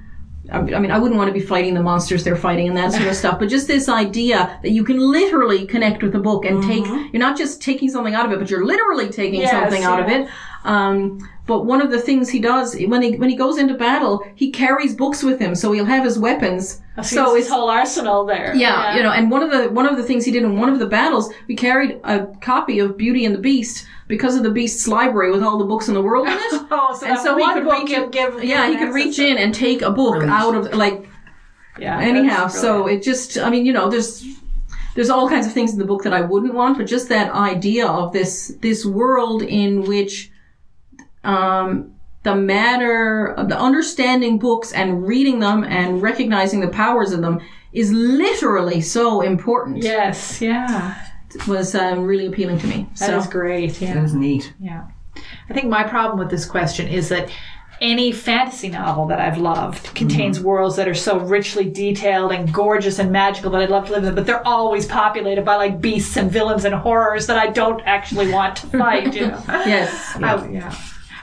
[SPEAKER 3] I mean, I wouldn't want to be fighting the monsters they're fighting and that sort of stuff, but just this idea that you can literally connect with a book and take, mm-hmm. you're not just taking something out of it, but you're literally taking
[SPEAKER 1] Yes,
[SPEAKER 3] something out of it. Um, but one of the things he does when he when he goes into battle, he carries books with him, so he'll have his weapons.
[SPEAKER 1] So his whole arsenal there.
[SPEAKER 3] Yeah, you know, and one of the one of the things he did in one of the battles, we carried a copy of Beauty and the Beast because of the Beast's library with all the books in the world in it.
[SPEAKER 1] Oh, so
[SPEAKER 3] and so he could reach,
[SPEAKER 1] give, give,
[SPEAKER 3] yeah, he could reach in and take a book out of like
[SPEAKER 1] Yeah.
[SPEAKER 3] anyhow. So it just, I mean, you know, there's there's all kinds of things in the book that I wouldn't want, but just that idea of this this world in which um, the matter, of the understanding books and reading them and recognizing the powers of them is literally so important.
[SPEAKER 1] Yes, yeah.
[SPEAKER 3] It was um, really appealing to me.
[SPEAKER 1] That is
[SPEAKER 3] so
[SPEAKER 1] great. Yeah.
[SPEAKER 2] That is neat.
[SPEAKER 1] Yeah. I think my problem with this question is that any fantasy novel that I've loved contains worlds that are so richly detailed and gorgeous and magical that I'd love to live in, them, but they're always populated by like beasts and villains and horrors that I don't actually want to fight, you know.
[SPEAKER 3] yes,
[SPEAKER 1] I, yeah.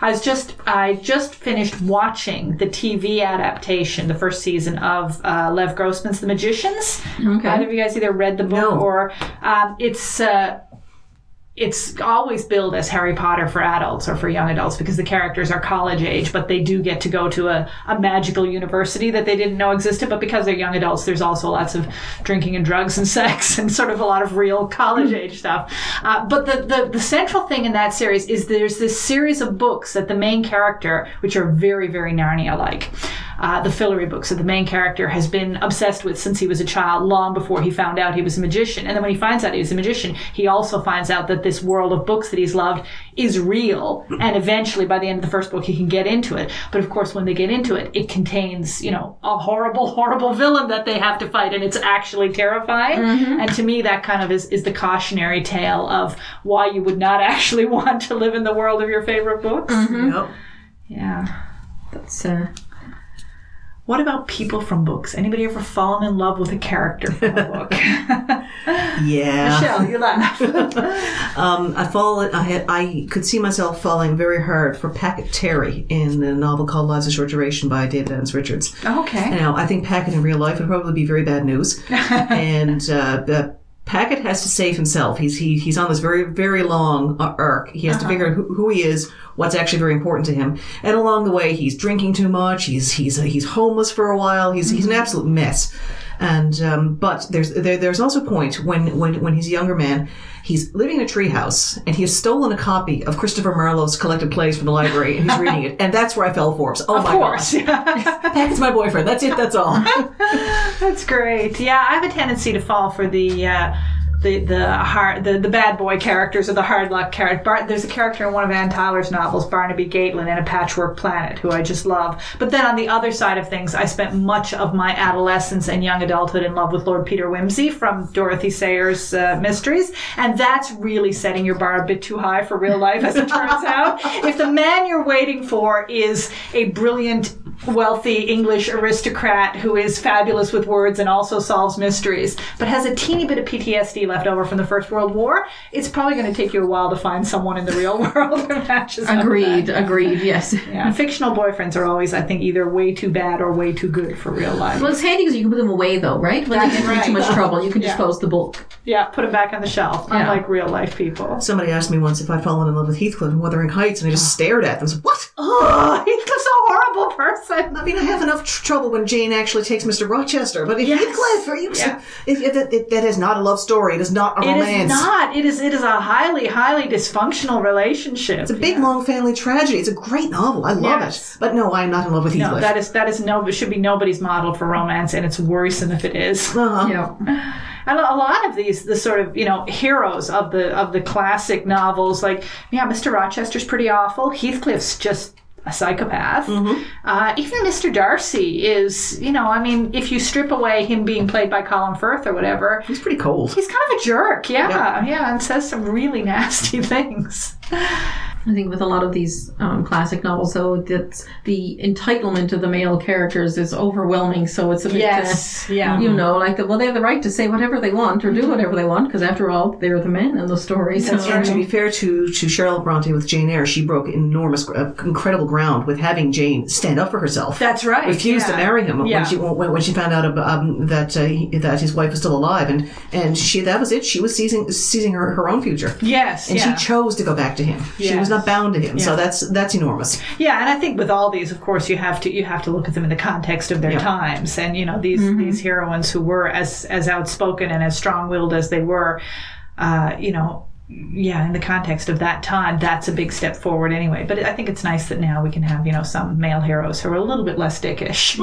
[SPEAKER 1] I was just I just finished watching the TV adaptation, the first season of uh, Lev Grossman's The Magicians.
[SPEAKER 3] Okay.
[SPEAKER 1] Either of you guys either read the book
[SPEAKER 2] No.
[SPEAKER 1] or um, it's. Uh, it's always billed as Harry Potter for adults or for young adults because the characters are college age, but they do get to go to a, a magical university that they didn't know existed. But because they're young adults, there's also lots of drinking and drugs and sex and sort of a lot of real college age stuff. Uh, but the, the, the central thing in that series is there's this series of books that the main character, which are very, very Narnia like, uh, the Fillory books that the main character has been obsessed with since he was a child, long before he found out he was a magician. And then when he finds out he was a magician, he also finds out that this world of books that he's loved is real. And eventually, by the end of the first book, he can get into it. But of course, when they get into it, it contains, you know, a horrible, horrible villain that they have to fight, and it's actually terrifying. And to me, that kind of is, is the cautionary tale of why you would not actually want to live in the world of your favorite books.
[SPEAKER 2] Yep.
[SPEAKER 1] Yeah.
[SPEAKER 3] that's uh,
[SPEAKER 1] What about people from books? Anybody ever fallen in love with a character from a book?
[SPEAKER 2] Yeah.
[SPEAKER 1] Michelle, you laugh.
[SPEAKER 2] Um, I fall. I had. I could see myself falling very hard for Packet Terry in a novel called Lives of Short Duration by David Adams Richards.
[SPEAKER 1] okay.
[SPEAKER 2] Now, I think Packet in real life would probably be very bad news. and uh, the Packet has to save himself. He's he, he's on this very very long uh, arc. He has to figure out who, who he is, what's actually very important to him, and along the way, he's drinking too much. He's he's he's homeless for a while. He's he's an absolute mess. And um, but there's there, there's also a point when when when he's a younger man. He's living in a treehouse, and he has stolen a copy of Christopher Marlowe's collected plays from the library, and he's reading it. And that's where I fell for him. So, oh
[SPEAKER 1] Of
[SPEAKER 2] my
[SPEAKER 1] course.
[SPEAKER 2] god, Packet's my boyfriend. That's it. That's all.
[SPEAKER 1] That's great. Yeah, I have a tendency to fall for the uh, the the hard the, the bad boy characters or the hard luck character. Bar- there's a character in one of Anne Tyler's novels, Barnaby Gaitlin, in A Patchwork Planet, who I just love. But then on the other side of things, I spent much of my adolescence and young adulthood in love with Lord Peter Wimsey from Dorothy Sayers' uh, Mysteries, and that's really setting your bar a bit too high for real life, as it turns out. If the man you're waiting for is a brilliant wealthy English aristocrat who is fabulous with words and also solves mysteries, but has a teeny bit of PTSD left over from the First World War, it's probably going to take you a while to find someone in the real world who matches up with
[SPEAKER 3] agreed.
[SPEAKER 1] that.
[SPEAKER 3] Agreed. Yes.
[SPEAKER 1] Yeah, fictional boyfriends are always, I think, either way too bad or way too good for real life.
[SPEAKER 3] Well, it's handy because you can put them away, though, right? When
[SPEAKER 1] That's
[SPEAKER 3] they get in too
[SPEAKER 1] right.
[SPEAKER 3] much trouble, you can
[SPEAKER 1] Yeah.
[SPEAKER 3] dispose the book.
[SPEAKER 1] Yeah, put them back on the shelf,
[SPEAKER 3] Yeah.
[SPEAKER 1] unlike real life people.
[SPEAKER 2] Somebody asked me once if I'd fallen in love with Heathcliff in Wuthering Heights, and I just stared at them. I said, "What?"
[SPEAKER 1] Oh, Heathcliff's a horrible person.
[SPEAKER 2] I mean, I have enough tr- trouble when Jane actually takes Mr. Rochester, but if
[SPEAKER 1] Yes.
[SPEAKER 2] Heathcliff, are you?
[SPEAKER 1] Yeah.
[SPEAKER 2] If, if that, if that is not a love story, it is not a
[SPEAKER 1] It
[SPEAKER 2] romance.
[SPEAKER 1] is not. It is. It is a highly, highly dysfunctional relationship.
[SPEAKER 2] It's a big, long family tragedy. It's a great novel. I love
[SPEAKER 1] Yes.
[SPEAKER 2] it. But no, I'm not in love with
[SPEAKER 1] No,
[SPEAKER 2] Heathcliff.
[SPEAKER 1] that is that is no. It should be nobody's model for romance, and it's worrisome if it is.
[SPEAKER 2] uh-huh.
[SPEAKER 3] Yeah.
[SPEAKER 1] And a lot of these, the sort of you know heroes of the of the classic novels, like yeah, Mr. Rochester's pretty awful. Heathcliff's just a psychopath. Uh, even Mr. Darcy is, you know, I mean, if you strip away him being played by Colin Firth or whatever,
[SPEAKER 2] He's pretty cold.
[SPEAKER 1] he's kind of a jerk. Yeah,
[SPEAKER 2] Yeah.
[SPEAKER 1] yeah, and says some really nasty things.
[SPEAKER 3] I think with a lot of these um, classic novels, though, that the entitlement of the male characters is overwhelming. So it's a bit,
[SPEAKER 1] Yes,
[SPEAKER 3] uh,
[SPEAKER 1] yeah.
[SPEAKER 3] you know, like the, well, they have the right to say whatever they want or do whatever they want because, after all, they're the men in the story. So,
[SPEAKER 1] That's right.
[SPEAKER 2] To be fair to to Charlotte Bronte with Jane Eyre, she broke enormous, uh, incredible ground with having Jane stand up for herself.
[SPEAKER 1] That's right.
[SPEAKER 2] refused
[SPEAKER 1] yeah.
[SPEAKER 2] to marry him
[SPEAKER 1] Yeah.
[SPEAKER 2] when she when, when she found out um, that uh, he, that his wife was still alive, and and she that was it. She was seizing seizing her, her own future,
[SPEAKER 1] Yes,
[SPEAKER 2] and
[SPEAKER 1] yeah.
[SPEAKER 2] she chose to go back to him. She was she's not bound to him. So that's that's enormous.
[SPEAKER 1] Yeah, and I think with all these, of course, you have to you have to look at them in the context of their
[SPEAKER 2] Yeah.
[SPEAKER 1] times, and you know these these heroines who were as as outspoken and as strong willed as they were, uh, you know. Yeah, in the context of that time, that's a big step forward anyway. But I think it's nice that now we can have, you know, some male heroes who are a little bit less dickish.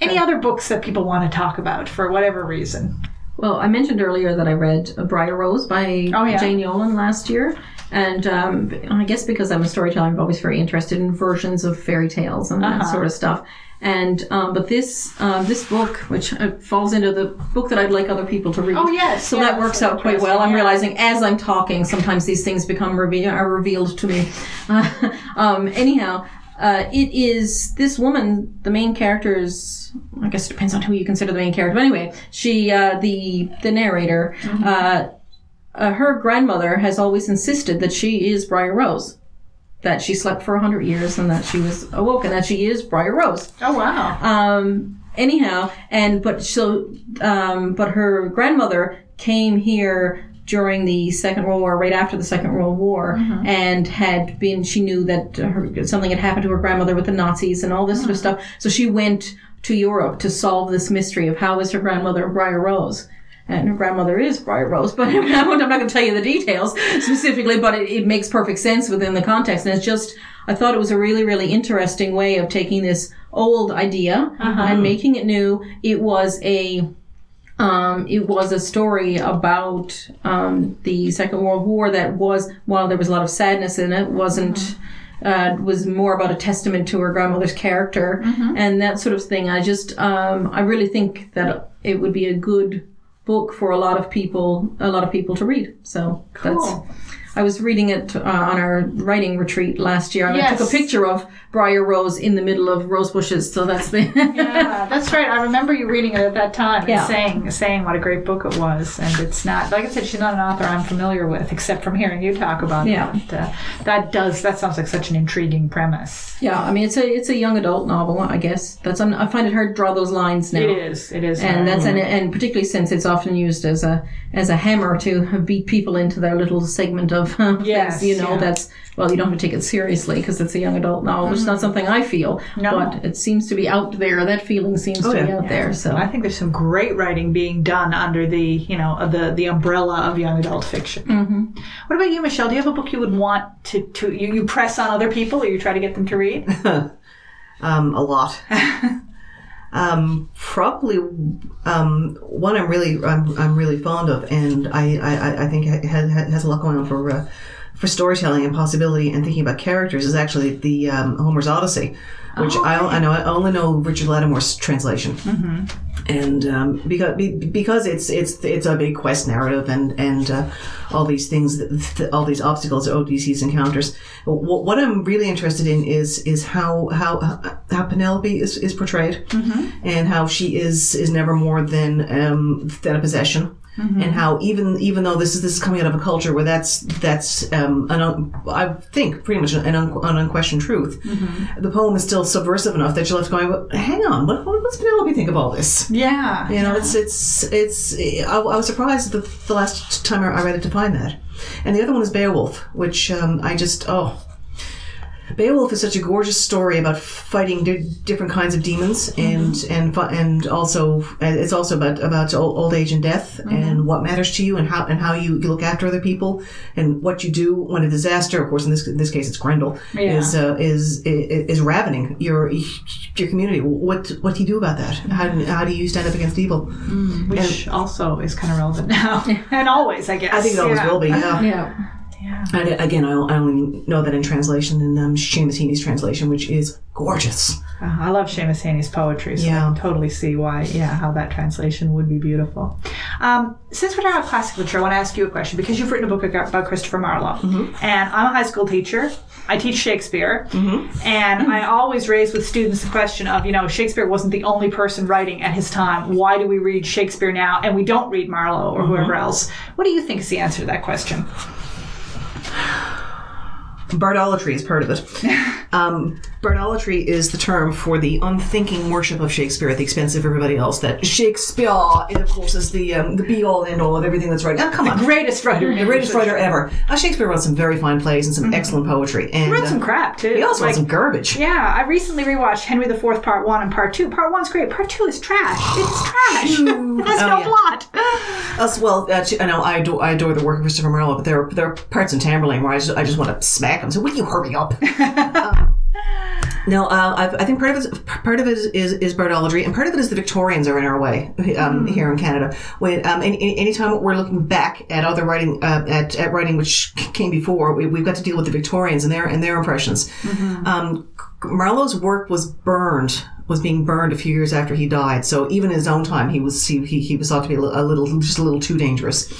[SPEAKER 1] Any other books that people want to talk about for whatever reason?
[SPEAKER 3] Well, I mentioned earlier that I read Briar Rose by
[SPEAKER 1] Oh, yeah.
[SPEAKER 3] Jane Yolen last year. And um, I guess because I'm a storyteller, I'm always very interested in versions of fairy tales and that
[SPEAKER 1] Uh-huh.
[SPEAKER 3] sort of stuff. And um, but this um, this book, which uh, falls into the book that I'd like other people to read.
[SPEAKER 1] Oh, yes,
[SPEAKER 3] so
[SPEAKER 1] yeah,
[SPEAKER 3] that works out quite well. I'm
[SPEAKER 1] yeah.
[SPEAKER 3] realizing as I'm talking, sometimes these things become reve- are revealed to me. um, anyhow, uh, it is this woman. The main character is. I guess it depends on who you consider the main character. But anyway, she uh, the the narrator. Uh, uh, her grandmother has always insisted that she is Briar Rose, that she slept for a hundred years and that she was awoke and that she is Briar Rose.
[SPEAKER 1] Oh wow!
[SPEAKER 3] Um, anyhow, and but so, um, but her grandmother came here during the Second World War, right after the Second World War, and had been. She knew that her, something had happened to her grandmother with the Nazis and all this sort of stuff. So she went to Europe to solve this mystery of how is her grandmother Briar Rose. And her grandmother is Briar Rose, but I'm not going to tell you the details specifically, but it, it makes perfect sense within the context. And it's just, I thought it was a really, really interesting way of taking this old idea and making it new. It was a, um, it was a story about um, the Second World War that was, while there was a lot of sadness in it, wasn't. Uh, was more about a testament to her grandmother's character and that sort of thing. I just, um, I really think that it would be a good book for a lot of people, a lot of people to read. So that's. I was reading it uh, on our writing retreat last year, and I took a picture of Briar Rose in the middle of rose bushes. So that's the.
[SPEAKER 1] yeah, that's right. I remember you reading it at that time and
[SPEAKER 3] Yeah.
[SPEAKER 1] saying saying what a great book it was. And it's not like I said, she's not an author I'm familiar with, except from hearing you talk about
[SPEAKER 3] Yeah.
[SPEAKER 1] it. Uh, that does that sounds like such an intriguing premise.
[SPEAKER 3] Yeah, I mean it's a it's a young adult novel. I guess that's I find it hard to draw those lines now.
[SPEAKER 1] It is. It is.
[SPEAKER 3] and that's and, and particularly since it's often used as a as a hammer to beat people into their little segment of uh,
[SPEAKER 1] Yes,
[SPEAKER 3] things. You know,
[SPEAKER 1] yeah.
[SPEAKER 3] that's well, you don't have to take it seriously because it's a young adult novel, which is not something I feel,
[SPEAKER 1] No.
[SPEAKER 3] but it seems to be out there. That feeling seems to be
[SPEAKER 2] yeah.
[SPEAKER 3] out there. So
[SPEAKER 1] I think there's some great writing being done under the you know uh, the the umbrella of young adult fiction. Mm-hmm. What about you, Michelle? Do you have a book you would want to to you, you press on other people, or you try to get them to read?
[SPEAKER 2] Um, a lot. um, probably um, one I'm really I'm, I'm really fond of, and I I, I think has, has a lot going on for uh, for storytelling and possibility and thinking about characters is actually the um, Homer's Odyssey, which I, I know I only know Richard Lattimore's translation, and um, because be- because it's it's it's a big quest narrative and and uh, all these things that, all these obstacles that Odysseus encounters. What, what I'm really interested in is is how how how Penelope is, is portrayed and how she is is never more than um, than a possession. And how even even though this is this is coming out of a culture where that's that's um, an un, I think pretty much an, un, an unquestioned truth, the poem is still subversive enough that you're left going, "Well, hang on, what, what does Penelope think of all this?
[SPEAKER 1] Yeah.
[SPEAKER 2] You know, it's it's it's. I, I was surprised the, the last time I read it to find that. And the other one is Beowulf, which um, I just oh. Beowulf is such a gorgeous story about fighting di- different kinds of demons, mm-hmm. and and fi- and also it's also about about old, age and death, mm-hmm. and what matters to you, and how and how you, you look after other people, and what you do when a disaster. Of course, in this in this case, it's Grendel
[SPEAKER 1] Yeah.
[SPEAKER 2] is uh, is is is ravening your your community. What what do you do about that? Mm-hmm. How do, how do you stand up against evil?
[SPEAKER 1] Mm, which also is kind of relevant now and always, I guess.
[SPEAKER 2] I think it always
[SPEAKER 1] Yeah.
[SPEAKER 2] will be. Yeah.
[SPEAKER 3] yeah.
[SPEAKER 1] Yeah.
[SPEAKER 2] And again, I I only know that in translation, in um, Seamus Heaney's translation, which is gorgeous.
[SPEAKER 1] Uh, I love Seamus Heaney's poetry, so I
[SPEAKER 2] Yeah.
[SPEAKER 1] can totally see why, yeah, how that translation would be beautiful. Um, since we're talking about classic literature, I want to ask you a question because you've written a book about Christopher Marlowe, and I'm a high school teacher. I teach Shakespeare, and I always raise with students the question of, you know, Shakespeare wasn't the only person writing at his time. Why do we read Shakespeare now and we don't read Marlowe or whoever else? What do you think is the answer to that question?
[SPEAKER 2] Bardolatry is part of it. um, Bardolatry is the term for the unthinking worship of Shakespeare at the expense of everybody else. That Shakespeare, of course, is the um, the be all end all of everything that's right. Now, come on,
[SPEAKER 1] Greatest writer.
[SPEAKER 2] the greatest writer ever. Uh, Shakespeare wrote some very fine plays and some excellent poetry. And
[SPEAKER 1] Wrote some
[SPEAKER 2] uh,
[SPEAKER 1] crap too.
[SPEAKER 2] He also
[SPEAKER 1] Like,
[SPEAKER 2] wrote some garbage.
[SPEAKER 1] Yeah, I recently rewatched Henry IV Part One and Part Two. Part One's great. Part Two is trash. It's trash. There's
[SPEAKER 2] Oh,
[SPEAKER 1] no
[SPEAKER 2] yeah.
[SPEAKER 1] plot.
[SPEAKER 2] As well, uh, I know I adore, I adore the work of Christopher Marlowe, but there are, there are parts in Tamburlaine where I just, I just want to smack him. So will you hurry up? Um, no, uh, I've, I think part of it, part of it is, is, is bardolatry, and part of it is the Victorians are in our way um, here in Canada. When um, any, any- anytime we're looking back at other writing, uh, at, at writing which came before, we, we've got to deal with the Victorians and their and their impressions. Um, Marlowe's work was burned, was being burned a few years after he died. So even in his own time, he was he, he, he was thought to be a li- a little just a little too dangerous.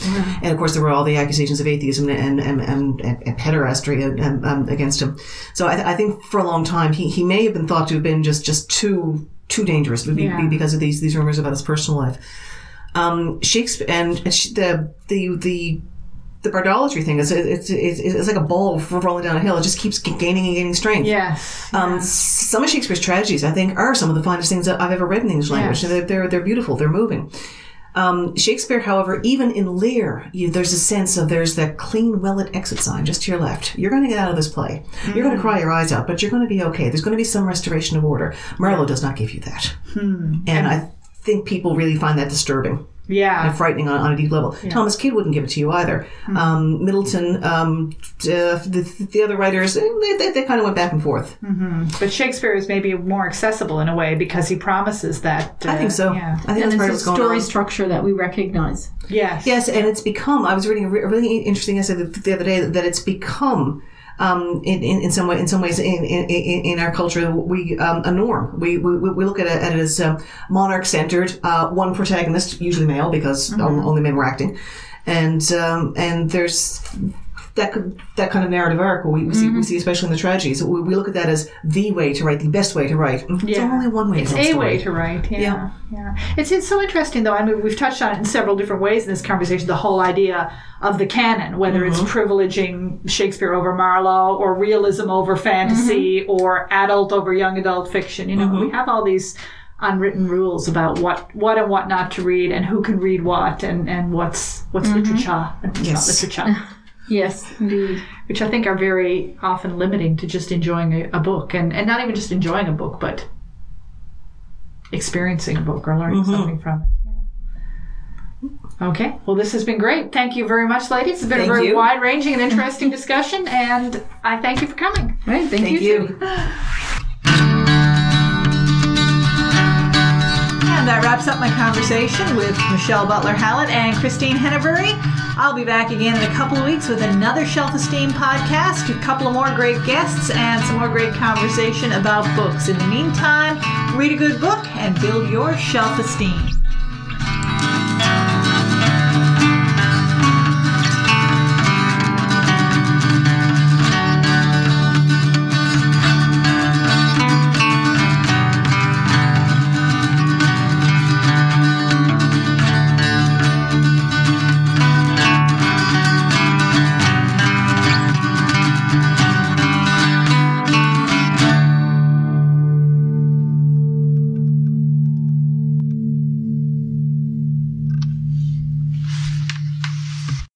[SPEAKER 2] And of course, there were all the accusations of atheism and and and, and, and pederasty um, against him. So I, th- I think for a long time, he, he may have been thought to have been just just too too dangerous be- be-
[SPEAKER 1] Yeah.
[SPEAKER 2] because of these these rumors about his personal life. Um, Shakespeare and and the the the the bardolatry thing is it's, it's, it's like a ball rolling down a hill. It just keeps gaining and gaining strength.
[SPEAKER 1] Yes.
[SPEAKER 2] Um, s- some of Shakespeare's tragedies, I think, are some of the finest things that I've ever read in the English language.
[SPEAKER 1] Yes.
[SPEAKER 2] They're, they're they're beautiful. They're moving. Um, Shakespeare, however, even in Lear, you, there's a sense of there's that clean, well-lit exit sign just to your left. You're going to get out of this play. You're going to cry your eyes out, but you're going to be okay. There's going to be some restoration of order. Marlowe does not give you that, and I think people really find that disturbing
[SPEAKER 1] yeah.
[SPEAKER 2] and frightening on, on a deep level. Thomas Kyd wouldn't give it to you either. Um, Middleton, um, uh, the, the other writers, eh, they, they, they kind of went back and forth.
[SPEAKER 1] But Shakespeare is maybe more accessible in a way because he promises that. Uh,
[SPEAKER 2] I think so.
[SPEAKER 1] Yeah.
[SPEAKER 2] I think
[SPEAKER 3] and
[SPEAKER 2] that's part of
[SPEAKER 3] it's
[SPEAKER 2] what's
[SPEAKER 3] a
[SPEAKER 2] going
[SPEAKER 3] story
[SPEAKER 2] on.
[SPEAKER 3] structure that we recognize.
[SPEAKER 1] Yes.
[SPEAKER 2] Yes, and it's become. I was reading a, a really interesting essay the, the other day that it's become. Um, in, in, in some way, in some ways, in, in, in our culture, we um, a norm. We, we we look at it, at it as um, monarch centered, uh, one protagonist, usually male, because on- only men were acting, and um, and there's that could, that kind of narrative arc we, we see we mm-hmm. see especially in the tragedies. We, we look at that as the way to write, the best way to write. Mm-hmm.
[SPEAKER 1] It's
[SPEAKER 2] only one way.
[SPEAKER 1] It's a way to write. Yeah.
[SPEAKER 2] Yeah.
[SPEAKER 1] yeah. It's, it's so interesting, though. I mean, we've touched on it in several different ways in this conversation the whole idea of the canon, whether it's mm-hmm. privileging Shakespeare over Marlowe or realism over fantasy or adult over young adult fiction. You know, we have all these unwritten rules about what, what and what not to read and who can read what and, and what's what's literature and what's
[SPEAKER 2] Yes.
[SPEAKER 1] not literature.
[SPEAKER 3] Yes, indeed.
[SPEAKER 1] which I think are very often limiting to just enjoying a, a book and, and not even just enjoying a book, but experiencing a book or learning mm-hmm. something from it. Okay, well, this has been great. Thank you very much, ladies. It's been
[SPEAKER 2] Thank
[SPEAKER 1] a very wide ranging and interesting discussion, and I thank you for coming.
[SPEAKER 3] Right, thank,
[SPEAKER 2] Thank
[SPEAKER 3] you.
[SPEAKER 2] you.
[SPEAKER 1] And that wraps up my conversation with Michelle Butler Hallett and Christine Hennebury. I'll be back again in a couple of weeks with another Shelf Esteem podcast, a couple of more great guests, and some more great conversation about books. In the meantime, read a good book and build your shelf esteem.